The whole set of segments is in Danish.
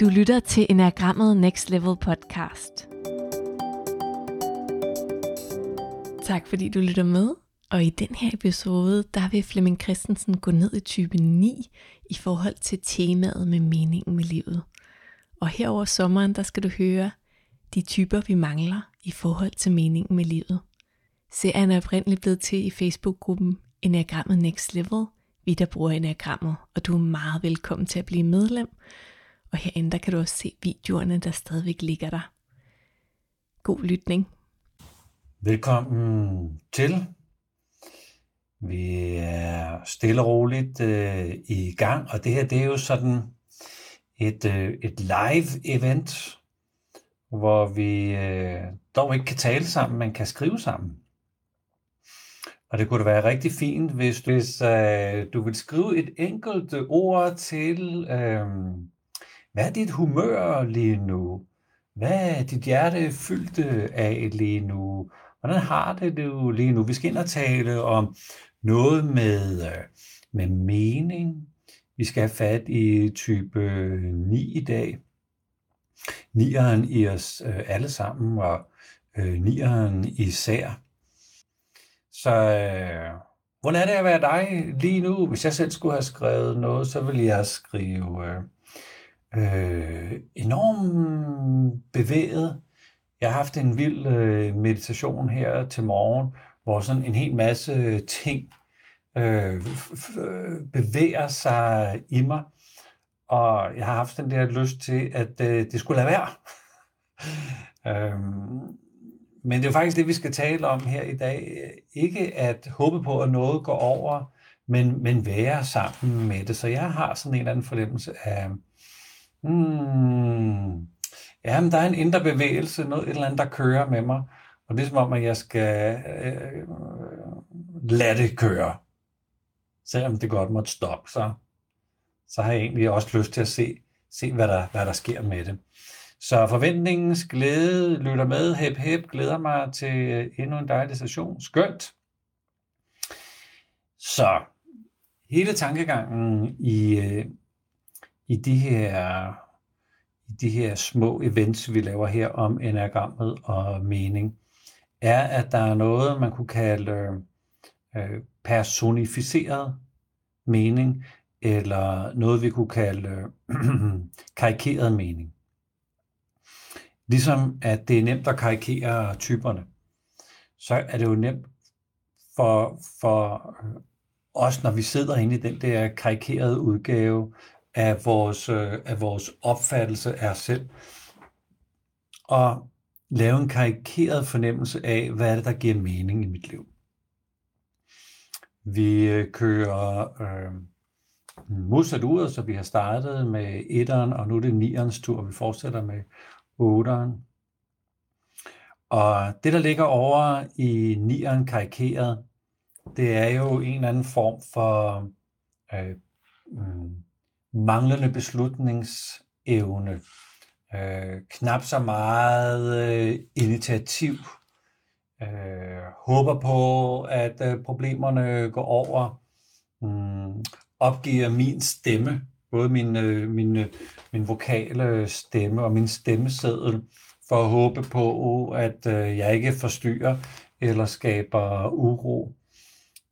Du lytter til Enagrammet Next Level podcast. Tak fordi du lytter med. Og i den her episode, der vil Flemming Christensen gå ned i type 9 i forhold til temaet med meningen med livet. Og her over sommeren, der skal du høre de typer, vi mangler i forhold til meningen med livet. Serien er oprindeligt blevet til i Facebook-gruppen Enagrammet Next Level, vi der bruger Enagrammet, og du er meget velkommen til at blive medlem. Og herinde der kan du også se videoerne, der stadigvæk ligger der. God lytning. Velkommen til. Vi er stille og roligt øh, i gang, og det her det er jo sådan et, øh, et live event, hvor vi øh, dog ikke kan tale sammen, men kan skrive sammen. Og det kunne da være rigtig fint, hvis, hvis øh, du vil skrive et enkelt ord til, øh, hvad er dit humør lige nu? Hvad er dit hjerte fyldt af lige nu? Hvordan har det du lige nu? Vi skal ind og tale om noget med, øh, med mening. Vi skal have fat i type 9 i dag. Nieren i os øh, alle sammen, og øh, nieren især. Så hvordan er det at være dig lige nu? Hvis jeg selv skulle have skrevet noget, så ville jeg skrive øh, enormt bevæget. Jeg har haft en vild øh, meditation her til morgen, hvor sådan en hel masse ting øh, bevæger sig i mig. Og jeg har haft den der lyst til, at øh, det skulle lade være. øhm, men det er faktisk det, vi skal tale om her i dag. Ikke at håbe på, at noget går over, men, men være sammen med det. Så jeg har sådan en eller anden fornemmelse af, hmm, Jamen, der er en indre bevægelse, noget et eller andet, der kører med mig. Og det er som om, at jeg skal øh, lade det køre. Selvom det godt måtte stoppe, så, så har jeg egentlig også lyst til at se, se hvad, der, hvad der sker med det. Så forventningens glæde lytter med. Hep, hep, glæder mig til øh, endnu en dejlig station. Skønt. Så hele tankegangen i, øh, i de her i de her små events, vi laver her om enagrammet og mening, er, at der er noget, man kunne kalde øh, øh personificeret mening, eller noget, vi kunne kalde øh, karikeret mening. Ligesom at det er nemt at karikere typerne, så er det jo nemt for, for os, når vi sidder inde i den der karikerede udgave af vores, øh, af vores opfattelse af os selv, og lave en karikeret fornemmelse af, hvad er det, der giver mening i mit liv. Vi øh, kører øh, modsat ud, så vi har startet med etteren, og nu er det nierens tur, vi fortsætter med 8'eren. Og det, der ligger over i 9'eren karikeret, det er jo en eller anden form for øh, mm, manglende beslutningsevne. Øh, knap så meget øh, initiativ. Øh, håber på, at øh, problemerne går over. Mm, opgiver min stemme både min, øh, min, øh, min vokale stemme og min stemmeseddel, for at håbe på, at øh, jeg ikke forstyrrer eller skaber uro.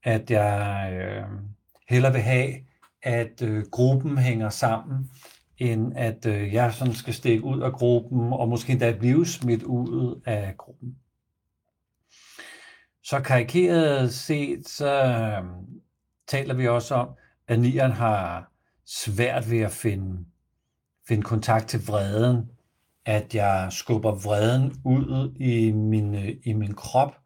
At jeg øh, hellere vil have, at øh, gruppen hænger sammen, end at øh, jeg sådan skal stikke ud af gruppen, og måske endda blive smidt ud af gruppen. Så karikeret set, så øh, taler vi også om, at nieren har svært ved at finde, finde kontakt til vreden, at jeg skubber vreden ud i min, øh, i min krop,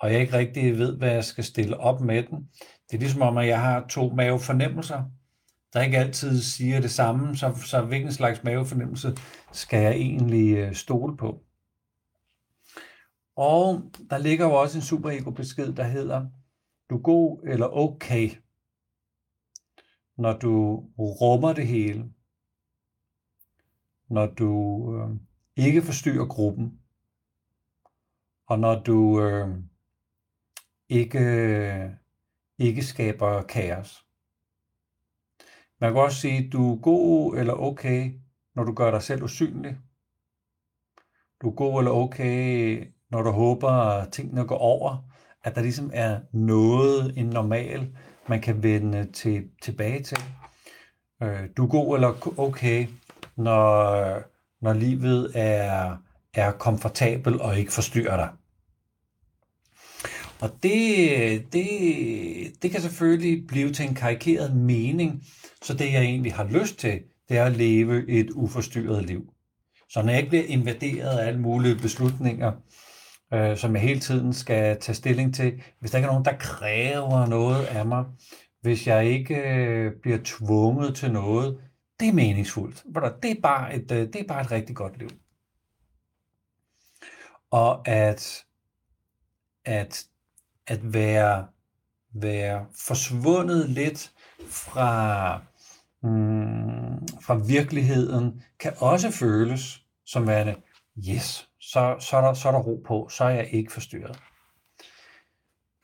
og jeg ikke rigtig ved, hvad jeg skal stille op med den. Det er ligesom om, at jeg har to mavefornemmelser, der ikke altid siger det samme, så, så hvilken slags mavefornemmelse skal jeg egentlig øh, stole på. Og der ligger jo også en superego-besked, der hedder, du er god eller okay når du rummer det hele, når du øh, ikke forstyrrer gruppen, og når du øh, ikke, øh, ikke skaber kaos. Man kan også sige, du er god eller okay, når du gør dig selv usynlig. Du er god eller okay, når du håber, at tingene går over. At der ligesom er noget, en normal, man kan vende til, tilbage til. Øh, du er god eller okay, når, når livet er, er komfortabel og ikke forstyrrer dig. Og det, det, det kan selvfølgelig blive til en karikeret mening, så det jeg egentlig har lyst til, det er at leve et uforstyrret liv. Så når jeg ikke bliver invaderet af alle mulige beslutninger, øh, som jeg hele tiden skal tage stilling til, hvis der ikke er nogen, der kræver noget af mig, hvis jeg ikke øh, bliver tvunget til noget, det er meningsfuldt. Det er bare et, øh, det er bare et rigtig godt liv. Og at, at, at være, være forsvundet lidt fra, mm, fra virkeligheden, kan også føles som værende, yes, så, så, er der, så er der ro på, så er jeg ikke forstyrret.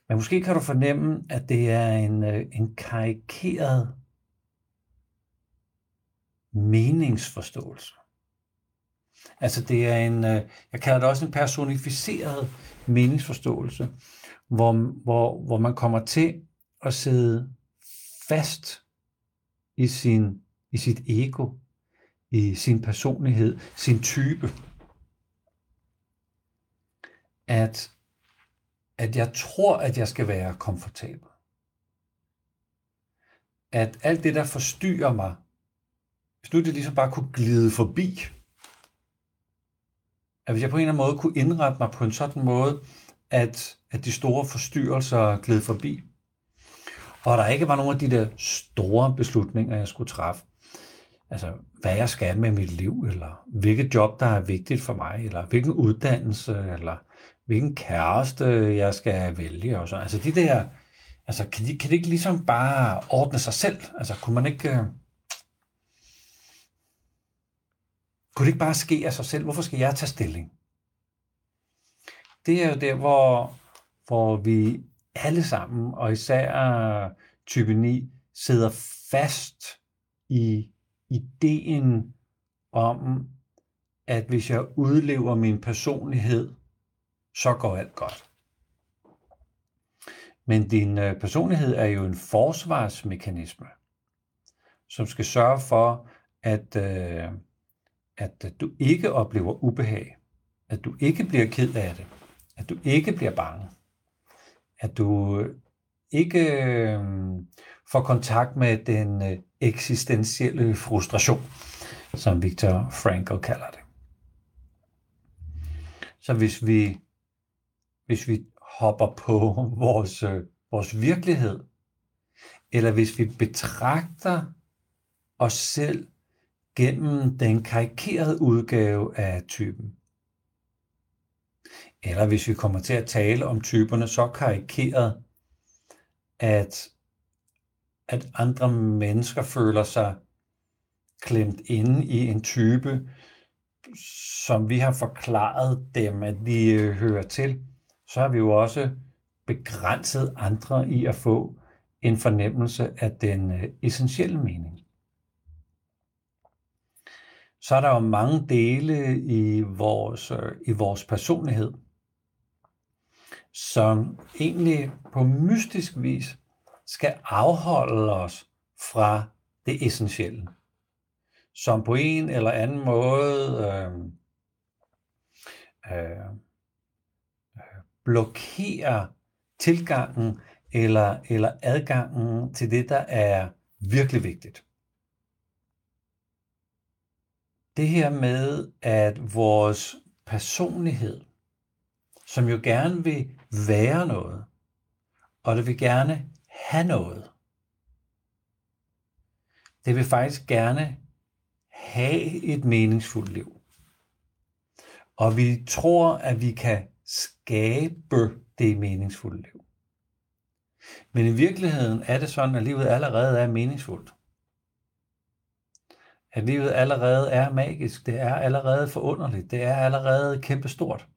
Men måske kan du fornemme, at det er en, øh, en karikeret meningsforståelse. Altså det er en, øh, jeg kalder det også en personificeret meningsforståelse, hvor, hvor, hvor man kommer til at sidde fast i, sin, i sit ego, i sin personlighed, sin type. At, at jeg tror, at jeg skal være komfortabel. At alt det, der forstyrrer mig, hvis nu det ligesom bare kunne glide forbi, at hvis jeg på en eller anden måde kunne indrette mig på en sådan måde, at, at de store forstyrrelser gled forbi, og der ikke var nogen af de der store beslutninger, jeg skulle træffe, altså hvad jeg skal med mit liv, eller hvilket job, der er vigtigt for mig, eller hvilken uddannelse, eller hvilken kæreste jeg skal vælge, og så. Altså de der, altså kan, de, kan det ikke ligesom bare ordne sig selv? Altså kunne man ikke, øh- kunne det ikke bare ske af sig selv? Hvorfor skal jeg tage stilling? Det er jo der, hvor, hvor vi alle sammen, og især type 9, sidder fast i ideen om, at hvis jeg udlever min personlighed, så går alt godt. Men din øh, personlighed er jo en forsvarsmekanisme, som skal sørge for, at, øh, at du ikke oplever ubehag, at du ikke bliver ked af det, at du ikke bliver bange, at du ikke øh, får kontakt med den øh, eksistentielle frustration, som Viktor Frankl kalder det. Så hvis vi, hvis vi hopper på vores, øh, vores virkelighed, eller hvis vi betragter os selv gennem den karikerede udgave af typen, eller hvis vi kommer til at tale om typerne så karikeret, at, at andre mennesker føler sig klemt inde i en type, som vi har forklaret dem, at de øh, hører til, så har vi jo også begrænset andre i at få en fornemmelse af den øh, essentielle mening. Så er der jo mange dele i vores, øh, i vores personlighed, som egentlig på mystisk vis skal afholde os fra det essentielle. Som på en eller anden måde øh, øh, øh, blokerer tilgangen eller, eller adgangen til det, der er virkelig vigtigt. Det her med, at vores personlighed som jo gerne vil være noget, og det vil gerne have noget. Det vil faktisk gerne have et meningsfuldt liv. Og vi tror, at vi kan skabe det meningsfulde liv. Men i virkeligheden er det sådan, at livet allerede er meningsfuldt. At livet allerede er magisk, det er allerede forunderligt, det er allerede kæmpestort.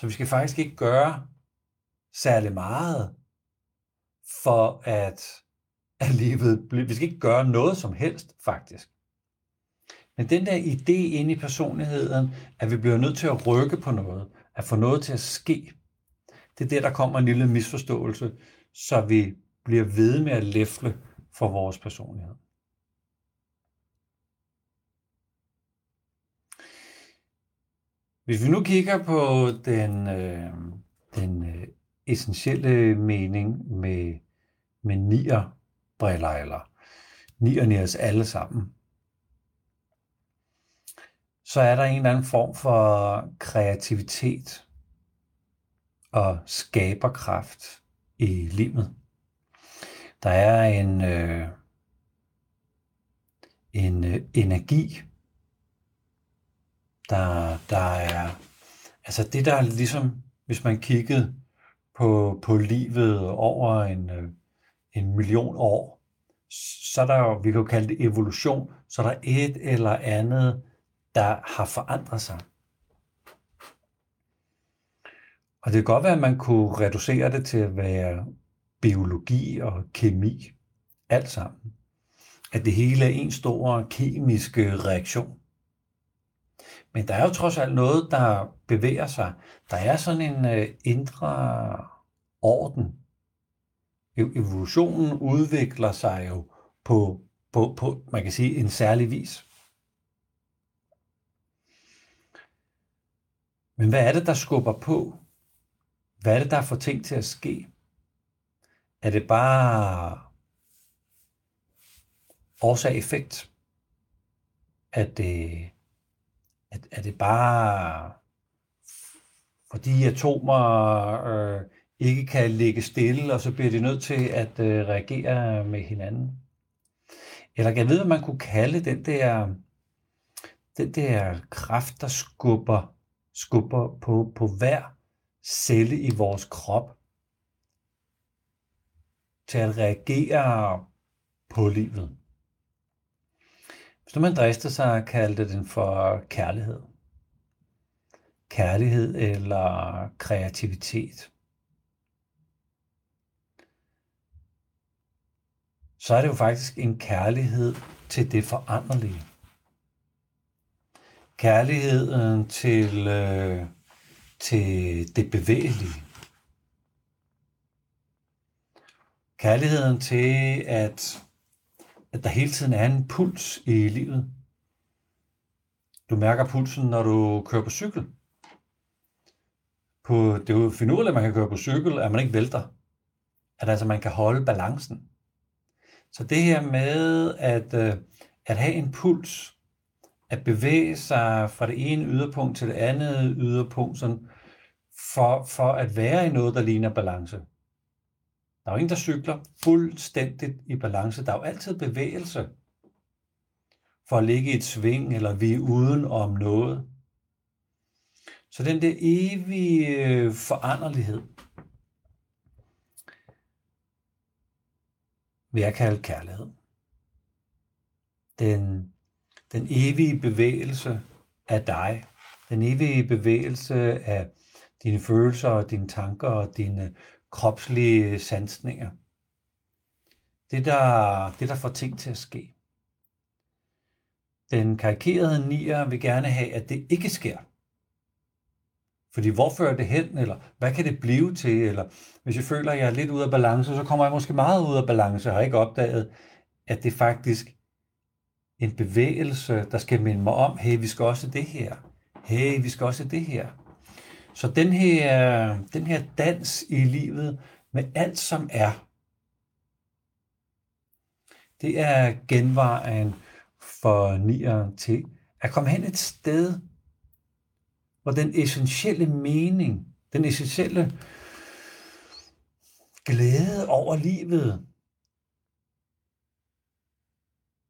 Så vi skal faktisk ikke gøre særlig meget for at, at livet bliver. Vi skal ikke gøre noget som helst, faktisk. Men den der idé inde i personligheden, at vi bliver nødt til at rykke på noget, at få noget til at ske, det er der, der kommer en lille misforståelse, så vi bliver ved med at læfle for vores personlighed. Hvis vi nu kigger på den, øh, den øh, essentielle mening med, med nier briller, eller nierne os alle sammen, så er der en eller anden form for kreativitet og skaberkraft i livet. Der er en, øh, en øh, energi, der, der er, altså det der er ligesom, hvis man kiggede på, på livet over en, øh, en million år, så er der jo, vi kan jo kalde det evolution, så er der et eller andet, der har forandret sig. Og det kan godt være, at man kunne reducere det til at være biologi og kemi, alt sammen. At det hele er en stor kemisk reaktion. Men der er jo trods alt noget, der bevæger sig. Der er sådan en øh, indre orden. E-, evolutionen udvikler sig jo på, på, på, man kan sige, en særlig vis. Men hvad er det, der skubber på? Hvad er det, der får ting til at ske? Er det bare årsag-effekt? Er det, er, er det bare fordi atomer øh, ikke kan ligge stille, og så bliver de nødt til at øh, reagere med hinanden? Eller jeg ved, hvad man kunne kalde den der, den der kraft, der skubber, skubber på, på hver celle i vores krop til at reagere på livet. Hvis nu man drister sig at kalde den for kærlighed. Kærlighed eller kreativitet. Så er det jo faktisk en kærlighed til det foranderlige. Kærligheden til, øh, til det bevægelige. Kærligheden til, at, at der hele tiden er en puls i livet. Du mærker pulsen, når du kører på cykel. På, det er jo finurligt, at man kan køre på cykel, at man ikke vælter. At altså man kan holde balancen. Så det her med at, øh, at have en puls, at bevæge sig fra det ene yderpunkt til det andet yderpunkt, sådan for, for at være i noget, der ligner balance. Der er jo ingen, der cykler fuldstændigt i balance. Der er jo altid bevægelse for at ligge i et sving, eller vi er uden om noget. Så den der evige øh, foranderlighed, vil jeg kalde kærlighed. Den, den evige bevægelse af dig, den evige bevægelse af dine følelser og dine tanker og dine kropslige sansninger. Det der, det, der får ting til at ske. Den karikerede nier vil gerne have, at det ikke sker. Fordi hvor fører det hen, eller hvad kan det blive til, eller hvis jeg føler, at jeg er lidt ude af balance, så kommer jeg måske meget ud af balance, og har ikke opdaget, at det er faktisk en bevægelse, der skal minde mig om, hey, vi skal også det her. Hey, vi skal også det her. Så den her, den her dans i livet med alt, som er, det er genvejen for nieren til at komme hen et sted, hvor den essentielle mening, den essentielle glæde over livet,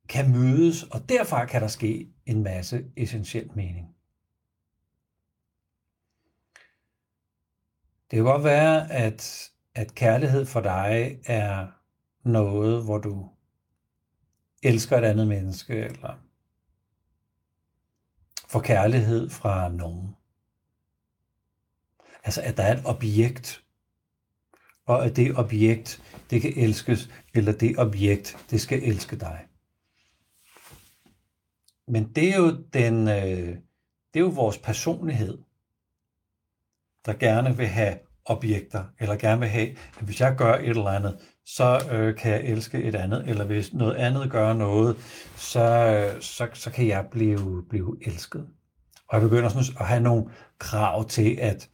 kan mødes, og derfra kan der ske en masse essentiel mening. Det kan godt være, at, at kærlighed for dig er noget, hvor du elsker et andet menneske, eller får kærlighed fra nogen. Altså, at der er et objekt, og at det objekt, det kan elskes, eller det objekt, det skal elske dig. men det er jo den, øh, det er jo vores personlighed, der gerne vil have objekter, eller gerne vil have, at hvis jeg gør et eller andet, så øh, kan jeg elske et andet, eller hvis noget andet gør noget, så, øh, så, så kan jeg blive, blive elsket. Og jeg begynder sådan at have nogle krav til, at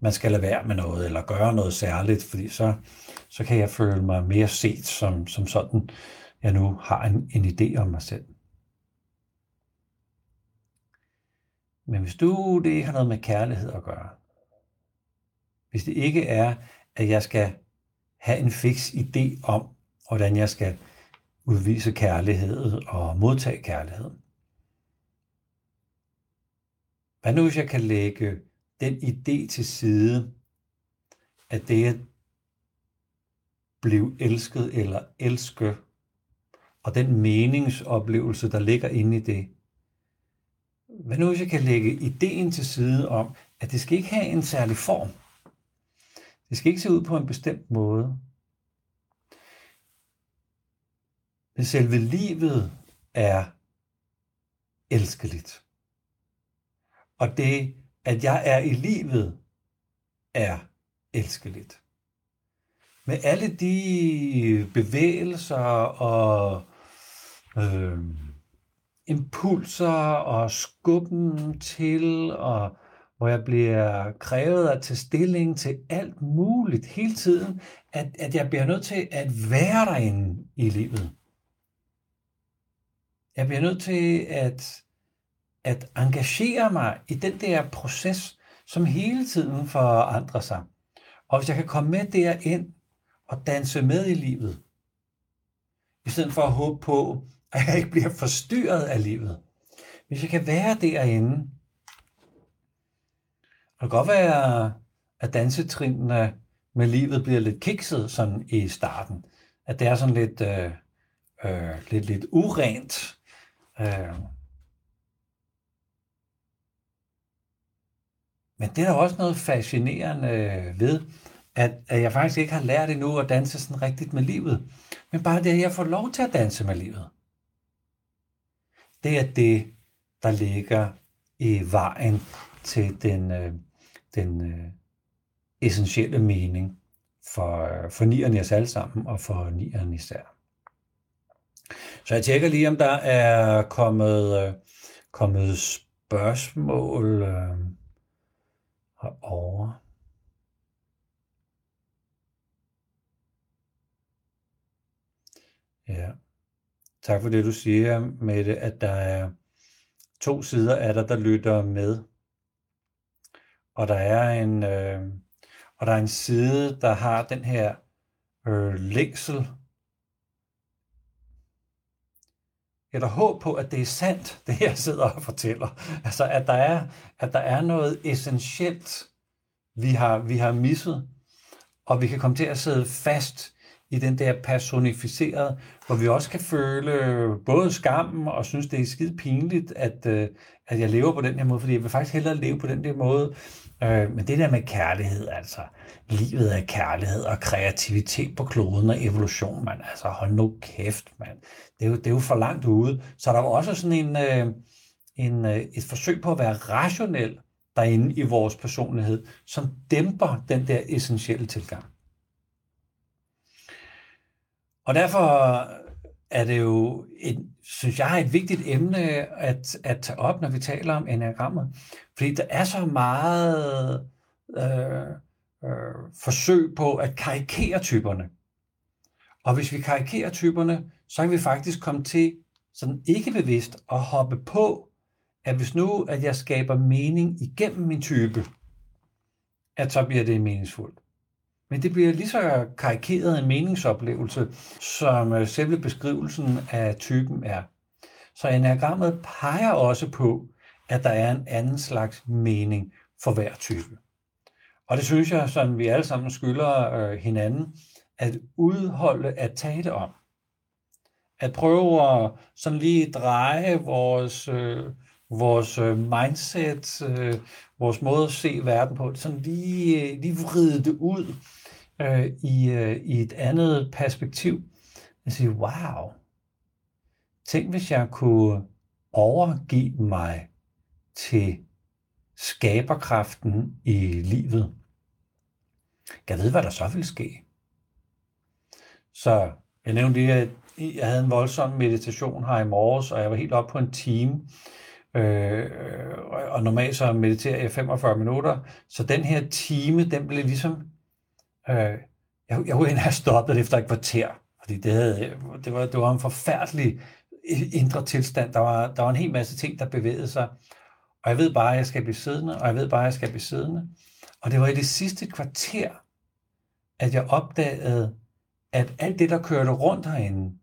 man skal lade være med noget, eller gøre noget særligt, fordi så, så kan jeg føle mig mere set som, som sådan, jeg nu har en, en idé om mig selv. Men hvis du det ikke har noget med kærlighed at gøre, hvis det ikke er, at jeg skal have en fix idé om, hvordan jeg skal udvise kærlighed og modtage kærlighed. Hvad nu hvis jeg kan lægge den idé til side, at det at blive elsket eller elske, og den meningsoplevelse, der ligger inde i det. Hvad nu hvis jeg kan lægge ideen til side om, at det skal ikke have en særlig form. Det skal ikke se ud på en bestemt måde. Men selve livet er elskeligt. Og det, at jeg er i livet, er elskeligt. Med alle de bevægelser og øh, impulser og skubben til og hvor jeg bliver krævet at tage stilling til alt muligt hele tiden, at, at jeg bliver nødt til at være derinde i livet. Jeg bliver nødt til at, at engagere mig i den der proces, som hele tiden forandrer sig. Og hvis jeg kan komme med derind og danse med i livet, i stedet for at håbe på, at jeg ikke bliver forstyrret af livet. Hvis jeg kan være derinde, det kan godt være, at dansetrinene med livet bliver lidt kikset sådan i starten. At det er sådan lidt, øh, øh, lidt, lidt urent. Øh. Men det er der også noget fascinerende ved, at, at jeg faktisk ikke har lært endnu at danse sådan rigtigt med livet. Men bare det, at jeg får lov til at danse med livet. Det er det, der ligger i vejen til den, øh, den øh, essentielle mening for, øh, for nierne os alle sammen, og for nierne især. Så jeg tjekker lige, om der er kommet, øh, kommet spørgsmål øh, herovre. Ja. Tak for det, du siger, Mette, at der er to sider af dig, der lytter med og der er en øh, og der er en side, der har den her øh, længsel eller håb på, at det er sandt, det jeg sidder og fortæller. Altså, at der er, at der er noget essentielt, vi har, vi har misset, og vi kan komme til at sidde fast i den der personificerede, hvor vi også kan føle både skammen og synes, det er skide pinligt, at, øh, at jeg lever på den her måde, fordi jeg vil faktisk hellere leve på den der måde, øh, men det der med kærlighed, altså, livet er kærlighed og kreativitet på kloden og evolution, man. Altså, hold nu kæft, mand. Det er jo, det er jo for langt ude. Så der var også sådan en, øh, en, et forsøg på at være rationel derinde i vores personlighed, som dæmper den der essentielle tilgang. Og derfor er det jo, et, synes jeg, et vigtigt emne at, at tage op, når vi taler om enagrammer. Fordi der er så meget øh, øh, forsøg på at karikere typerne. Og hvis vi karikerer typerne, så kan vi faktisk komme til sådan ikke bevidst at hoppe på, at hvis nu, at jeg skaber mening igennem min type, at så bliver det meningsfuldt. Men det bliver lige så karikeret en meningsoplevelse, som øh, selve beskrivelsen af typen er. Så enagrammet peger også på, at der er en anden slags mening for hver type. Og det synes jeg, som vi alle sammen skylder øh, hinanden, at udholde at tale om. At prøve at sådan lige dreje vores, øh, vores øh, mindset, øh, vores måde at se verden på, sådan lige, øh, lige vride det ud øh, i, øh, i et andet perspektiv. Jeg siger, wow, tænk hvis jeg kunne overgive mig til skaberkraften i livet, jeg ved, hvad der så vil ske. Så jeg nævnte lige, at jeg havde en voldsom meditation her i morges, og jeg var helt op på en time. Øh, og normalt så mediterer jeg 45 minutter. Så den her time, den blev ligesom... Øh, jeg, jeg kunne have stoppet efter et kvarter, fordi det, havde, det, var, det var en forfærdelig indre tilstand. Der var, der var en hel masse ting, der bevægede sig. Og jeg ved bare, at jeg skal blive siddende, og jeg ved bare, at jeg skal blive siddende. Og det var i det sidste kvarter, at jeg opdagede, at alt det, der kørte rundt herinde,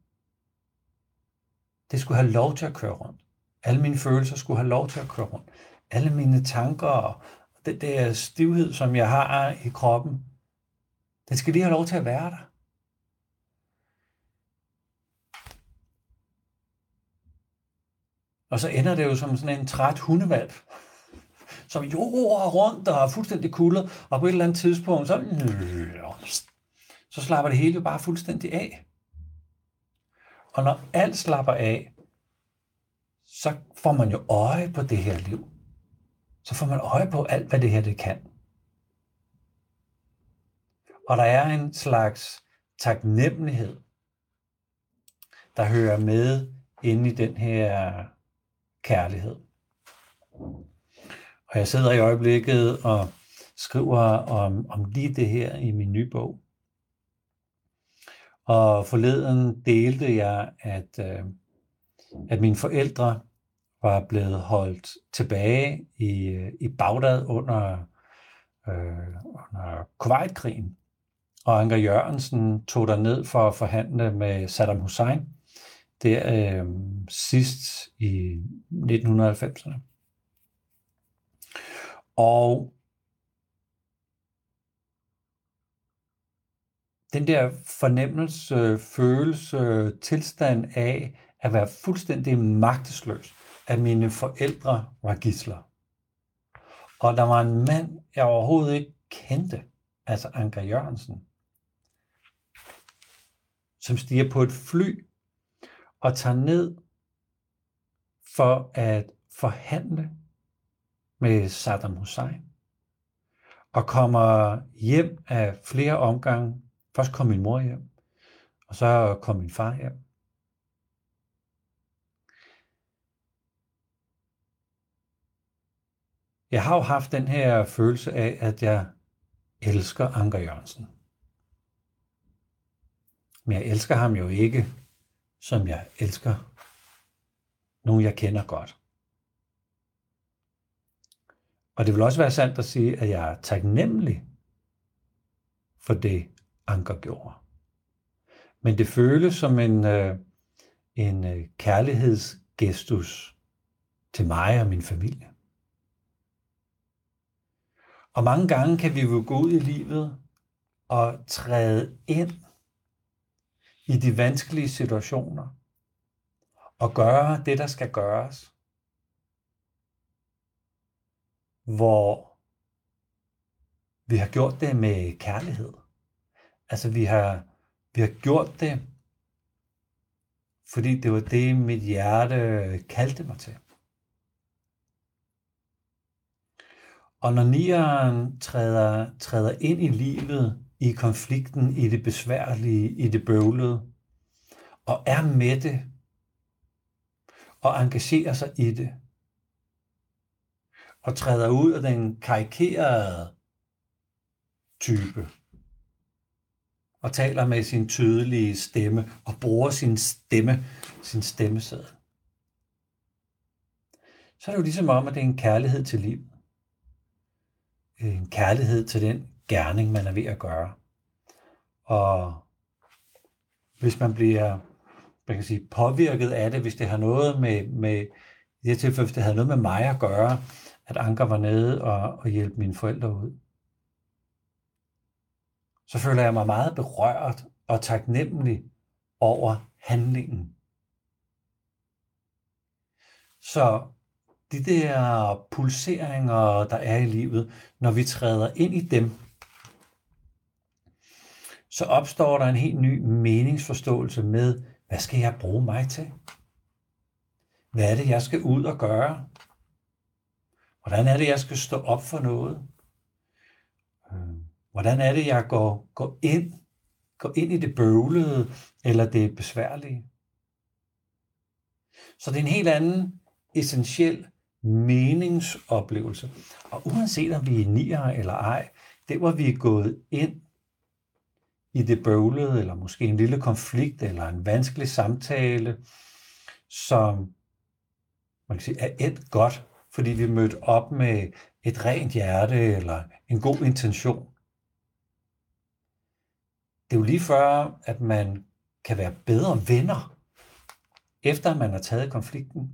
det skulle have lov til at køre rundt. Alle mine følelser skulle have lov til at køre rundt. Alle mine tanker og den der stivhed, som jeg har i kroppen, den skal lige have lov til at være der. Og så ender det jo som sådan en træt hundevalp, som jorder rundt og er fuldstændig kuldet, og på et eller andet tidspunkt, så, så slapper det hele jo bare fuldstændig af. Og når alt slapper af, så får man jo øje på det her liv. Så får man øje på alt, hvad det her det kan. Og der er en slags taknemmelighed, der hører med inde i den her kærlighed. Og jeg sidder i øjeblikket og skriver om, om lige det her i min nye bog. Og forleden delte jeg, at, øh, at mine forældre var blevet holdt tilbage i, øh, i Bagdad under, øh, under Kuwait-krigen. Og Anker Jørgensen tog der ned for at forhandle med Saddam Hussein der øh, sidst i 1990'erne. Og den der fornemmelse, følelse, tilstand af at være fuldstændig magtesløs, at mine forældre var gisler. Og der var en mand, jeg overhovedet ikke kendte, altså Anker Jørgensen, som stiger på et fly og tager ned for at forhandle med Saddam Hussein. Og kommer hjem af flere omgange. Først kom min mor hjem, og så kom min far hjem. Jeg har jo haft den her følelse af, at jeg elsker Anker Jørgensen. Men jeg elsker ham jo ikke, som jeg elsker nogen, jeg kender godt. Og det vil også være sandt at sige, at jeg er taknemmelig for det, Anker gjorde. Men det føles som en, øh, en øh, kærlighedsgestus til mig og min familie. Og mange gange kan vi jo gå ud i livet og træde ind i de vanskelige situationer og gøre det, der skal gøres hvor vi har gjort det med kærlighed. Altså vi har, vi har gjort det, fordi det var det, mit hjerte kaldte mig til. Og når nieren træder, træder ind i livet, i konflikten, i det besværlige, i det bøvlede, og er med det, og engagerer sig i det, og træder ud af den karikerede type og taler med sin tydelige stemme og bruger sin stemme, sin stemmesæd. Så er det jo ligesom om, at det er en kærlighed til livet. En kærlighed til den gerning, man er ved at gøre. Og hvis man bliver man kan sige, påvirket af det, hvis det har noget med, med i det tilfælde, hvis det havde noget med mig at gøre, at Anker var nede og, og hjælpe mine forældre ud. Så føler jeg mig meget berørt og taknemmelig over handlingen. Så de der pulseringer, der er i livet, når vi træder ind i dem, så opstår der en helt ny meningsforståelse med, hvad skal jeg bruge mig til? Hvad er det, jeg skal ud og gøre? Hvordan er det, jeg skal stå op for noget? Øh, hvordan er det, jeg går, går ind, går ind i det bøvlede eller det besværlige? Så det er en helt anden essentiel meningsoplevelse. Og uanset om vi er nier eller ej, det hvor vi er gået ind i det bøvlede, eller måske en lille konflikt, eller en vanskelig samtale, som man kan sige, er et godt, fordi vi mødte op med et rent hjerte, eller en god intention. Det er jo lige før, at man kan være bedre venner, efter man har taget konflikten.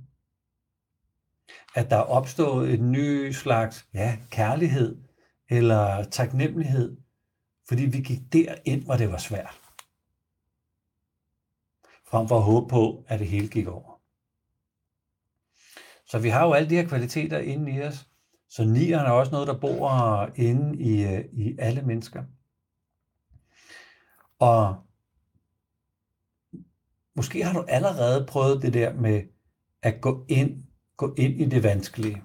At der er opstået en ny slags ja, kærlighed eller taknemmelighed, fordi vi gik derind, hvor det var svært. Frem for at håbe på, at det hele gik over. Så vi har jo alle de her kvaliteter inde i os. Så nieren er også noget, der bor inde i, øh, i alle mennesker. Og måske har du allerede prøvet det der med at gå ind, gå ind i det vanskelige.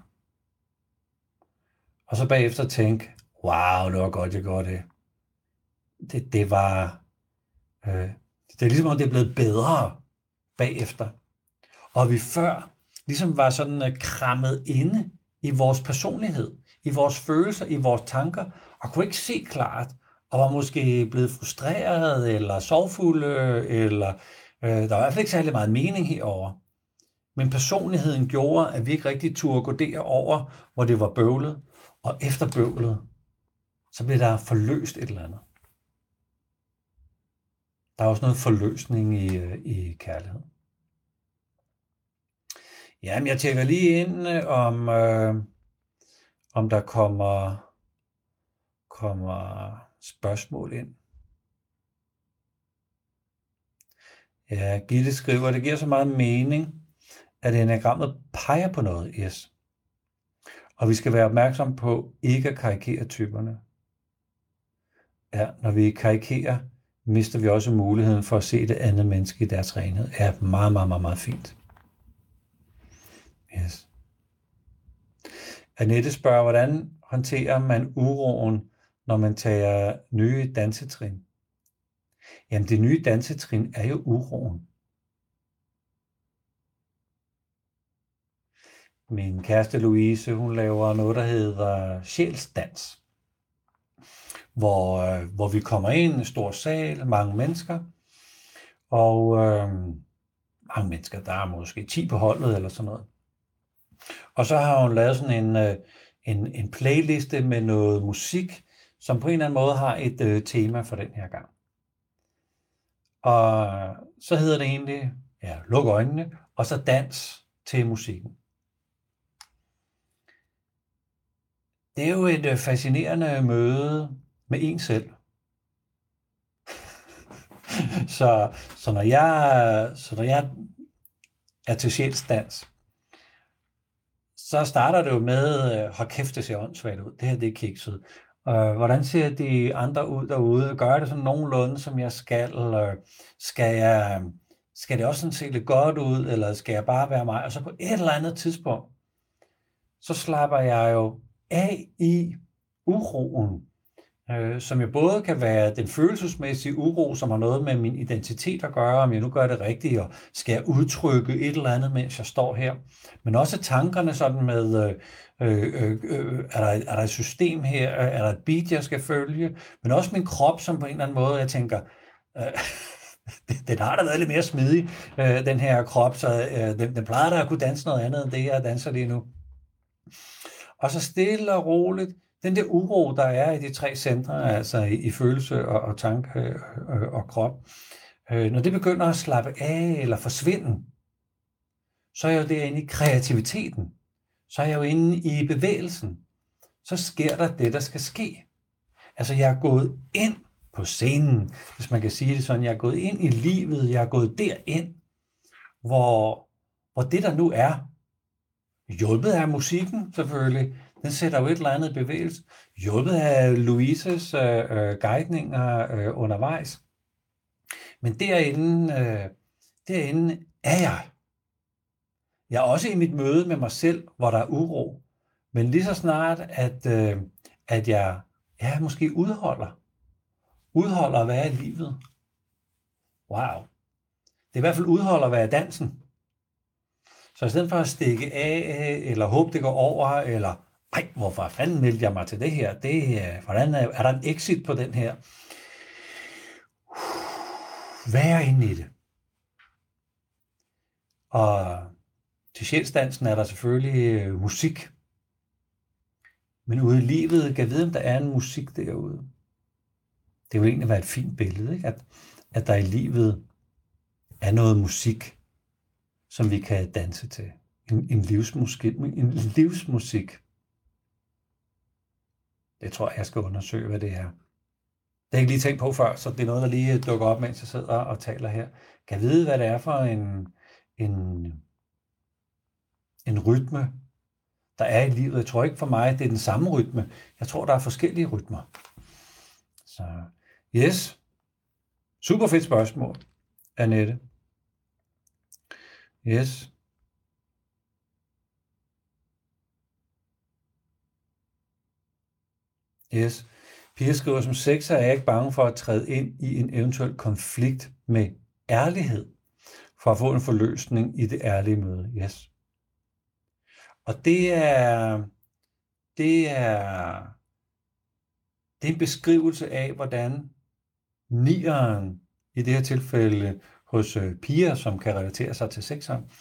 Og så bagefter tænke, wow, det var godt, jeg gjorde det. Det, det var, øh, det er ligesom om det er blevet bedre bagefter. Og vi før ligesom var sådan øh, krammet inde i vores personlighed, i vores følelser, i vores tanker, og kunne ikke se klart, og var måske blevet frustreret, eller sorgfulde, eller øh, der var i hvert fald ikke særlig meget mening herover. Men personligheden gjorde, at vi ikke rigtig turde gå derover, hvor det var bøvlet, og efter bøvlet, så blev der forløst et eller andet. Der er også noget forløsning i, øh, i kærlighed. Jamen, jeg tjekker lige ind, øh, om, øh, om der kommer, kommer spørgsmål ind. Ja, Gitte skriver, det giver så meget mening, at enagrammet peger på noget, yes. Og vi skal være opmærksom på ikke at karikere typerne. Ja, når vi karikerer, mister vi også muligheden for at se det andet menneske i deres renhed. er meget, meget, meget, meget fint. Yes. Annette spørger, hvordan håndterer man uroen, når man tager nye dansetrin? Jamen, det nye dansetrin er jo uroen. Min kæreste Louise, hun laver noget, der hedder sjælsdans. Hvor, øh, hvor vi kommer ind, en stor sal, mange mennesker, og øh, mange mennesker, der er måske 10 på holdet eller sådan noget. Og så har hun lavet sådan en, øh, en, en playliste med noget musik, som på en eller anden måde har et øh, tema for den her gang. Og så hedder det egentlig, ja, luk øjnene, og så dans til musikken. Det er jo et øh, fascinerende møde med en selv. så, så, når jeg, så når jeg er til sjælsdans, så starter det jo med, øh, hold kæft, det ser åndssvagt ud. Det her, det er kikset. Øh, hvordan ser de andre ud derude? Gør det sådan nogenlunde, som jeg skal? Eller skal, jeg, skal det også sådan se lidt godt ud, eller skal jeg bare være mig? Og så på et eller andet tidspunkt, så slapper jeg jo af i uroen, øh, som jo både kan være den følelsesmæssige uro, som har noget med min identitet at gøre, om jeg nu gør det rigtigt, og skal jeg udtrykke et eller andet, mens jeg står her. Men også tankerne sådan med, øh, øh, øh, øh er, der, er der et system her, øh, er der et beat, jeg skal følge, men også min krop, som på en eller anden måde, jeg tænker, øh, den har da været lidt mere smidig, øh, den her krop, så øh, den, den plejer da at kunne danse noget andet, end det, jeg danser lige nu. Og så stille og roligt, den der uro, der er i de tre centre, altså i, i følelse og, og tanke øh, øh, og krop, øh, når det begynder at slappe af eller forsvinde, så er jeg jo derinde i kreativiteten. Så er jeg jo inde i bevægelsen. Så sker der det, der skal ske. Altså jeg er gået ind på scenen, hvis man kan sige det sådan. Jeg er gået ind i livet. Jeg er gået derind, hvor, hvor det der nu er, hjulpet af musikken selvfølgelig, den sætter jo et eller andet bevægelse. Hjulpet af Louises øh, øh, guidninger øh, undervejs. Men derinde, øh, derinde er jeg. Jeg er også i mit møde med mig selv, hvor der er uro. Men lige så snart, at, øh, at jeg ja, måske udholder, udholder at være i livet. Wow. Det er i hvert fald udholder at være i dansen. Så i stedet for at stikke af, øh, eller håbe det går over, eller ej, hvorfor fanden meldte jeg mig til det her? Det, øh, hvordan er, er der en exit på den her? Vær inde i det. Og til sjælstansen er der selvfølgelig øh, musik. Men ude i livet, kan jeg vide, om der er en musik derude. Det vil egentlig være et fint billede, ikke? At, at der i livet er noget musik, som vi kan danse til. En, en, livsmusik, en livsmusik. Det tror jeg, jeg skal undersøge, hvad det er. Det har jeg ikke lige tænkt på før, så det er noget, der lige dukker op, mens jeg sidder og taler her. Kan jeg vide, hvad det er for en, en, en rytme, der er i livet. Jeg tror ikke for mig, det er den samme rytme. Jeg tror, der er forskellige rytmer. Så yes. Super fedt spørgsmål, Annette. Yes. Yes. Pia skriver, som sekser er jeg ikke bange for at træde ind i en eventuel konflikt med ærlighed, for at få en forløsning i det ærlige møde. Yes. Og det er, det er, det er en beskrivelse af, hvordan nieren, i det her tilfælde hos øh, piger, som kan relatere sig til sekseren,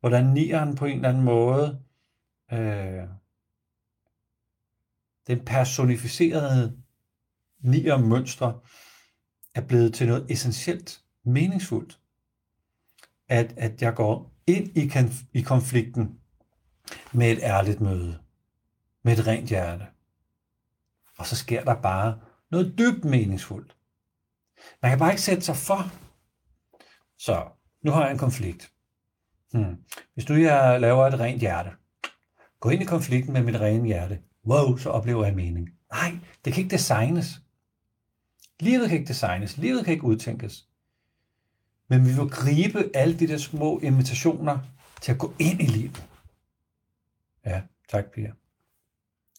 hvordan nieren på en eller anden måde, øh, den personificerede nier mønstre, er blevet til noget essentielt meningsfuldt. At, at jeg går ind i, i konflikten med et ærligt møde, med et rent hjerte. Og så sker der bare noget dybt meningsfuldt. Man kan bare ikke sætte sig for. Så nu har jeg en konflikt. Hmm. Hvis nu jeg laver et rent hjerte, gå ind i konflikten med mit rene hjerte, wow, så oplever jeg mening. Nej, det kan ikke designes. Livet kan ikke designes, livet kan ikke udtænkes. Men vi vil gribe alle de der små invitationer til at gå ind i livet. Ja, tak Pia.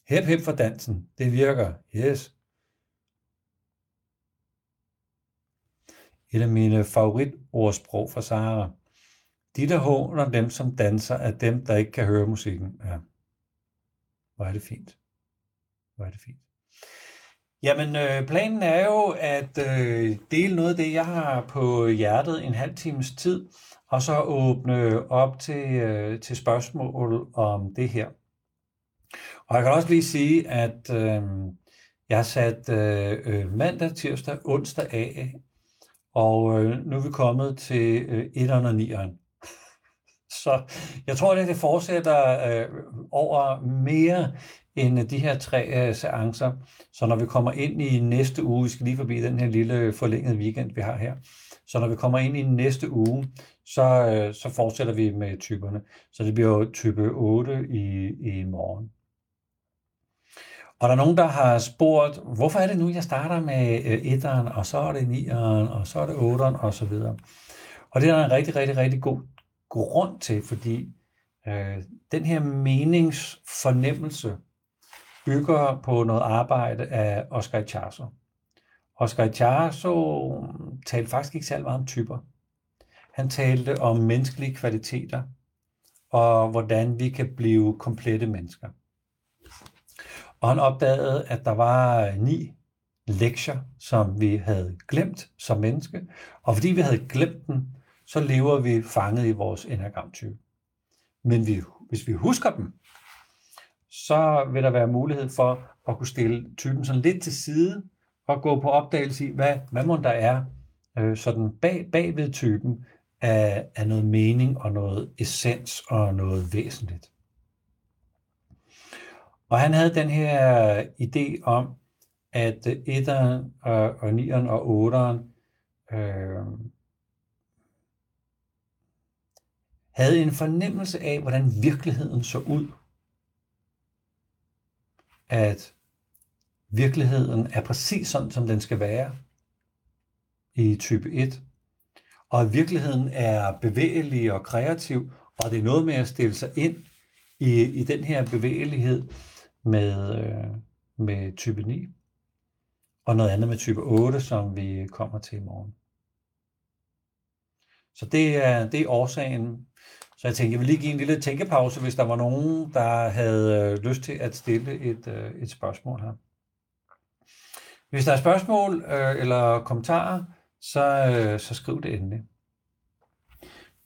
Hep, hep for dansen. Det virker. Yes. Et af mine favoritordsprog fra Sahara. De, der håner dem, som danser, er dem, der ikke kan høre musikken. Ja. Hvor er det fint. Hvor er det fint. Jamen, øh, planen er jo at øh, dele noget af det, jeg har på hjertet en halv times tid, og så åbne op til, øh, til spørgsmål om det her. Og jeg kan også lige sige, at øh, jeg har sat øh, øh, mandag, tirsdag, onsdag af, og øh, nu er vi kommet til øh, 109'eren. Så jeg tror, at det fortsætter øh, over mere end de her tre øh, seancer. Så når vi kommer ind i næste uge, vi skal lige forbi den her lille øh, forlængede weekend, vi har her. Så når vi kommer ind i næste uge, så, øh, så fortsætter vi med typerne. Så det bliver jo type 8 i, i morgen. Og der er nogen, der har spurgt, hvorfor er det nu, jeg starter med øh, etteren, og så er det nieren, og så er det otteren, og så videre. Og det er der en rigtig, rigtig, rigtig god grund til, fordi øh, den her meningsfornemmelse bygger på noget arbejde af Oscar Ichazo. Oscar Ichazo talte faktisk ikke særlig meget om typer. Han talte om menneskelige kvaliteter, og hvordan vi kan blive komplette mennesker. Og han opdagede, at der var ni lektier, som vi havde glemt som menneske, og fordi vi havde glemt dem, så lever vi fanget i vores enagramtype. Men vi, hvis vi husker dem, så vil der være mulighed for at kunne stille typen sådan lidt til side og gå på opdagelse i, hvad, hvad må der er øh, sådan bag, bag ved typen af, af noget mening og noget essens og noget væsentligt. Og han havde den her idé om, at etteren og, nieren og otteren øh, havde en fornemmelse af, hvordan virkeligheden så ud. At virkeligheden er præcis sådan, som den skal være i type 1. Og at virkeligheden er bevægelig og kreativ, Og det er noget med at stille sig ind i, i den her bevægelighed med, øh, med type 9, og noget andet med type 8, som vi kommer til i morgen. Så det er, det er årsagen. Så jeg tænkte, jeg vil lige give en lille tænkepause, hvis der var nogen, der havde øh, lyst til at stille et, øh, et spørgsmål her. Hvis der er spørgsmål øh, eller kommentarer, så, øh, så skriv det endelig.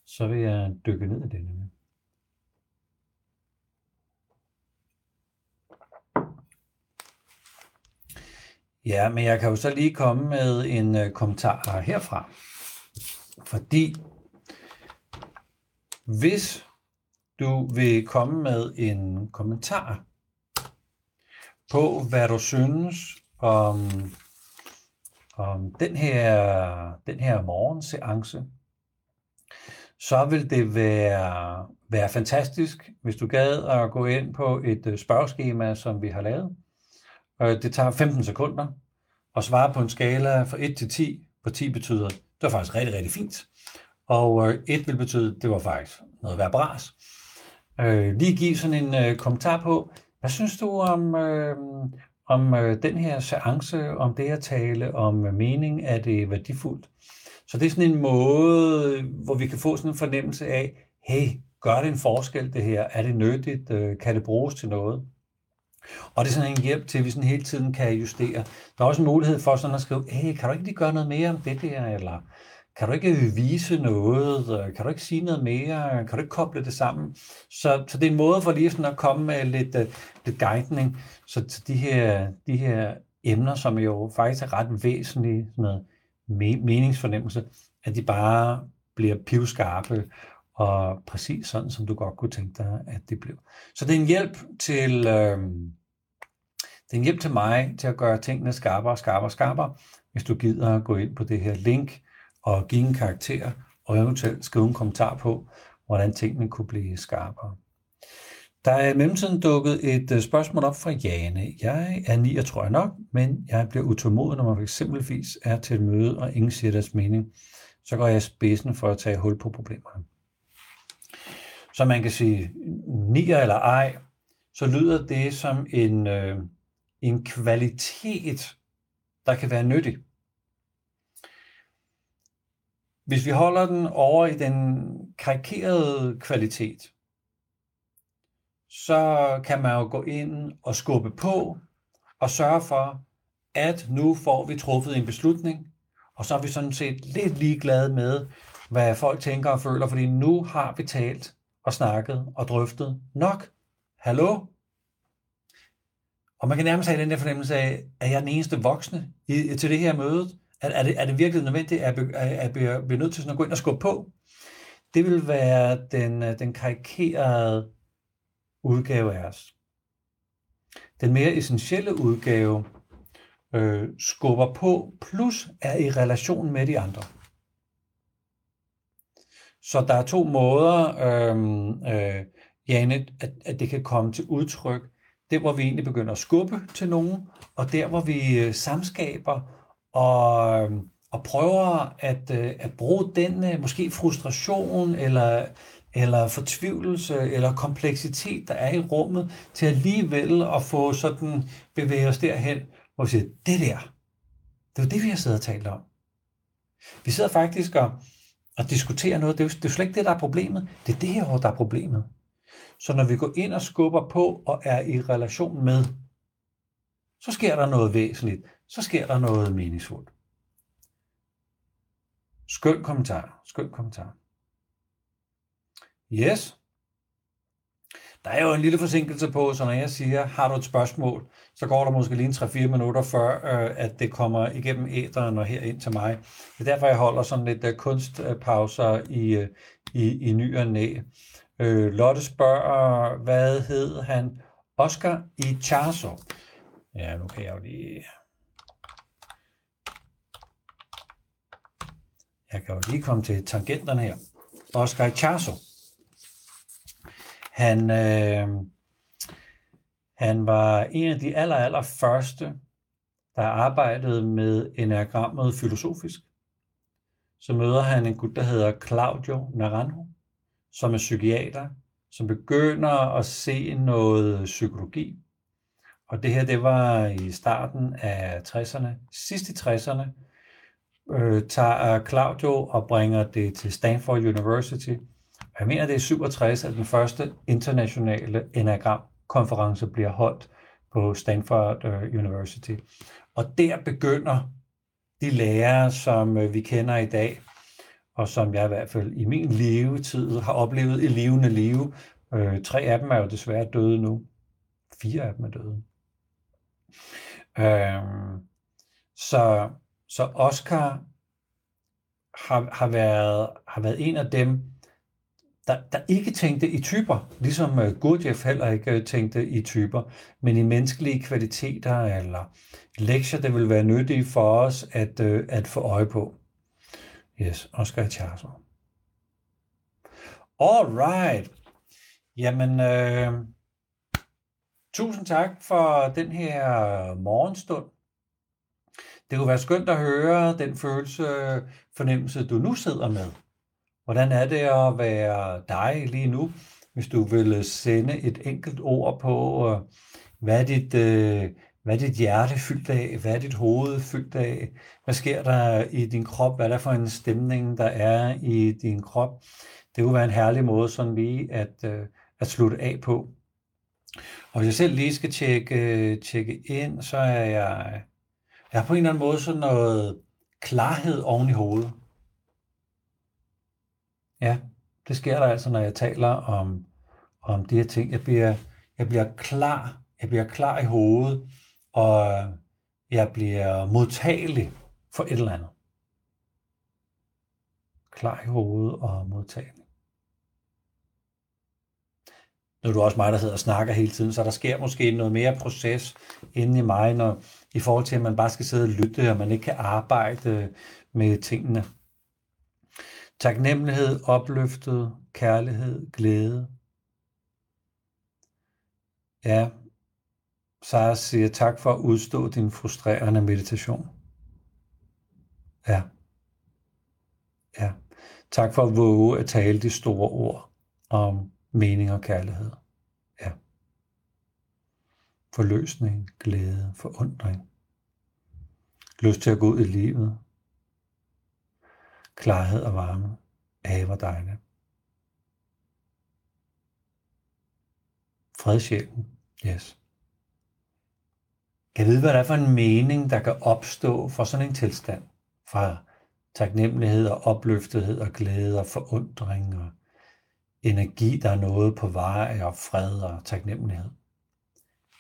Så vil jeg dykke ned i det nemlig. Ja, men jeg kan jo så lige komme med en øh, kommentar herfra. Fordi hvis du vil komme med en kommentar på, hvad du synes om, om den her, den her morgenseance, så vil det være, være fantastisk, hvis du gad at gå ind på et øh, spørgeskema, som vi har lavet. Øh, det tager 15 sekunder at svare på en skala fra 1 til 10, hvor 10 betyder, det var faktisk rigtig, rigtig fint. Og øh, et vil betyde, det var faktisk noget værd bras. Øh, lige give sådan en øh, kommentar på, hvad synes du om, øh, om øh, den her seance, om det at tale om øh, mening, er det værdifuldt? Så det er sådan en måde, hvor vi kan få sådan en fornemmelse af, hey, gør det en forskel det her? Er det nyttigt? Øh, kan det bruges til noget? Og det er sådan en hjælp til, at vi sådan hele tiden kan justere. Der er også en mulighed for sådan at skrive, hey, kan du ikke lige gøre noget mere om det der? Eller kan du ikke vise noget? Kan du ikke sige noget mere? Kan du ikke koble det sammen? Så, så det er en måde for lige sådan at komme med lidt, uh, lidt guidning. Så, så de, her, de her emner, som jo faktisk er ret væsentlige, sådan noget meningsfornemmelse, at de bare bliver pivskarpe og præcis sådan, som du godt kunne tænke dig, at det blev. Så det er en hjælp til, øh, det er en hjælp til mig til at gøre tingene skarpere, skarpere, skarpere, hvis du gider at gå ind på det her link og give en karakter, og eventuelt skrive en kommentar på, hvordan tingene kunne blive skarpere. Der er i mellemtiden dukket et øh, spørgsmål op fra Jane. Jeg er 9, tror jeg nok, men jeg bliver utålmodig, når man eksempelvis er til et møde, og ingen siger deres mening. Så går jeg spidsen for at tage hul på problemerne. Så man kan sige, nier eller ej, så lyder det som en, øh, en kvalitet, der kan være nyttig. Hvis vi holder den over i den karikerede kvalitet, så kan man jo gå ind og skubbe på og sørge for, at nu får vi truffet en beslutning, og så er vi sådan set lidt ligeglade med, hvad folk tænker og føler, fordi nu har vi talt og snakket og drøftet nok. Hallo? Og man kan nærmest have den der fornemmelse af, at jeg er den eneste voksne i, til det her møde? Er, er, det, er det virkelig nødvendigt, at jeg bliver nødt til sådan at gå ind og skubbe på? Det vil være den, øh, den karikerede udgave af os. Den mere essentielle udgave øh, skubber på, plus er i relation med de andre. Så der er to måder, øh, øh, Janet, at, at det kan komme til udtryk. Det, hvor vi egentlig begynder at skubbe til nogen, og der, hvor vi øh, samskaber og, øhm, og prøver at, øh, at bruge den øh, måske frustration eller, eller fortvivlelse eller kompleksitet, der er i rummet, til alligevel at få sådan bevæge os derhen, hvor vi siger, det der, det er det, vi har siddet og talt om. Vi sidder faktisk og, og diskuterer noget. Det er, jo, det er jo slet ikke det, der er problemet. Det er det her, der er problemet. Så når vi går ind og skubber på og er i relation med, så sker der noget væsentligt. Så sker der noget meningsfuldt. Skøn kommentar. Skøn kommentar. Yes. Der er jo en lille forsinkelse på, så når jeg siger, har du et spørgsmål, så går der måske lige en 3-4 minutter før, øh, at det kommer igennem æderen og her ind til mig. Det er derfor, jeg holder sådan lidt øh, kunstpauser i, øh, i, i ny og næ. Øh, Lotte spørger, hvad hed han? Oscar i Ja, nu kan jeg jo lige... Jeg kan jo lige komme til tangenterne her. Oscar Ichazo. Charso. Han, øh, han var en af de aller, aller første, der arbejdede med enagrammet filosofisk. Så møder han en gut, der hedder Claudio Naranjo, som er psykiater, som begynder at se noget psykologi. Og det her, det var i starten af 60'erne, sidst i 60'erne, øh, tager øh, Claudio og bringer det til Stanford University. Jeg mener, det er 67, at den første internationale enagramkonference bliver holdt på Stanford øh, University. Og der begynder de lærere, som øh, vi kender i dag, og som jeg i hvert fald i min levetid har oplevet i levende liv. Øh, tre af dem er jo desværre døde nu. Fire af dem er døde. Øh, så, så Oscar har, har, været, har været en af dem, der, der ikke tænkte i typer, ligesom øh, Gurdjieff heller ikke øh, tænkte i typer, men i menneskelige kvaliteter eller lektier, der vil være nyttige for os at, øh, at få øje på. Yes, Oscar Charles. All right. Jamen, øh, tusind tak for den her morgenstund. Det kunne være skønt at høre den følelse, fornemmelse, du nu sidder med. Hvordan er det at være dig lige nu, hvis du vil sende et enkelt ord på, øh, hvad er dit, øh, hvad er dit hjerte fyldt af? Hvad er dit hoved fyldt af? Hvad sker der i din krop? Hvad er der for en stemning, der er i din krop? Det kunne være en herlig måde sådan lige at, øh, at slutte af på. Og hvis jeg selv lige skal tjekke, tjekke ind, så er jeg, jeg har på en eller anden måde sådan noget klarhed oven i hovedet. Ja, det sker der altså, når jeg taler om, om de her ting. Jeg bliver, jeg bliver klar. Jeg bliver klar i hovedet, og jeg bliver modtagelig for et eller andet. Klar i hovedet og modtagelig. Nu er du også mig, der sidder og snakker hele tiden, så der sker måske noget mere proces inde i mig, når, i forhold til, at man bare skal sidde og lytte, og man ikke kan arbejde øh, med tingene. Taknemmelighed, opløftet, kærlighed, glæde. Ja, Sara siger tak for at udstå din frustrerende meditation. Ja. Ja. Tak for at våge at tale de store ord om mening og kærlighed. Ja. Forløsning, glæde, forundring. Lyst til at gå ud i livet. Klarhed og varme. Ave hvor dejligt. Fredsjælen. Yes. Kan jeg vide, hvad der er for en mening, der kan opstå for sådan en tilstand? Fra taknemmelighed og opløftethed og glæde og forundring og energi, der er noget på vej og fred og taknemmelighed.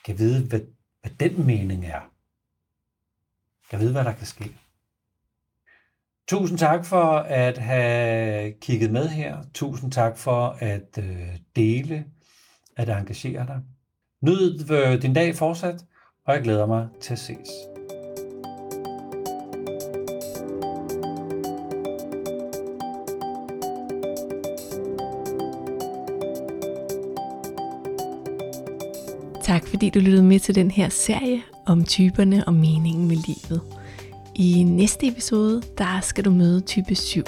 Kan jeg vide, hvad, hvad den mening er? Kan jeg vide, hvad der kan ske? Tusind tak for at have kigget med her. Tusind tak for at øh, dele, at engagere dig. Nyd øh, din dag fortsat, og jeg glæder mig til at ses. Fordi du lyttede med til den her serie om typerne og meningen med livet. I næste episode, der skal du møde type 7.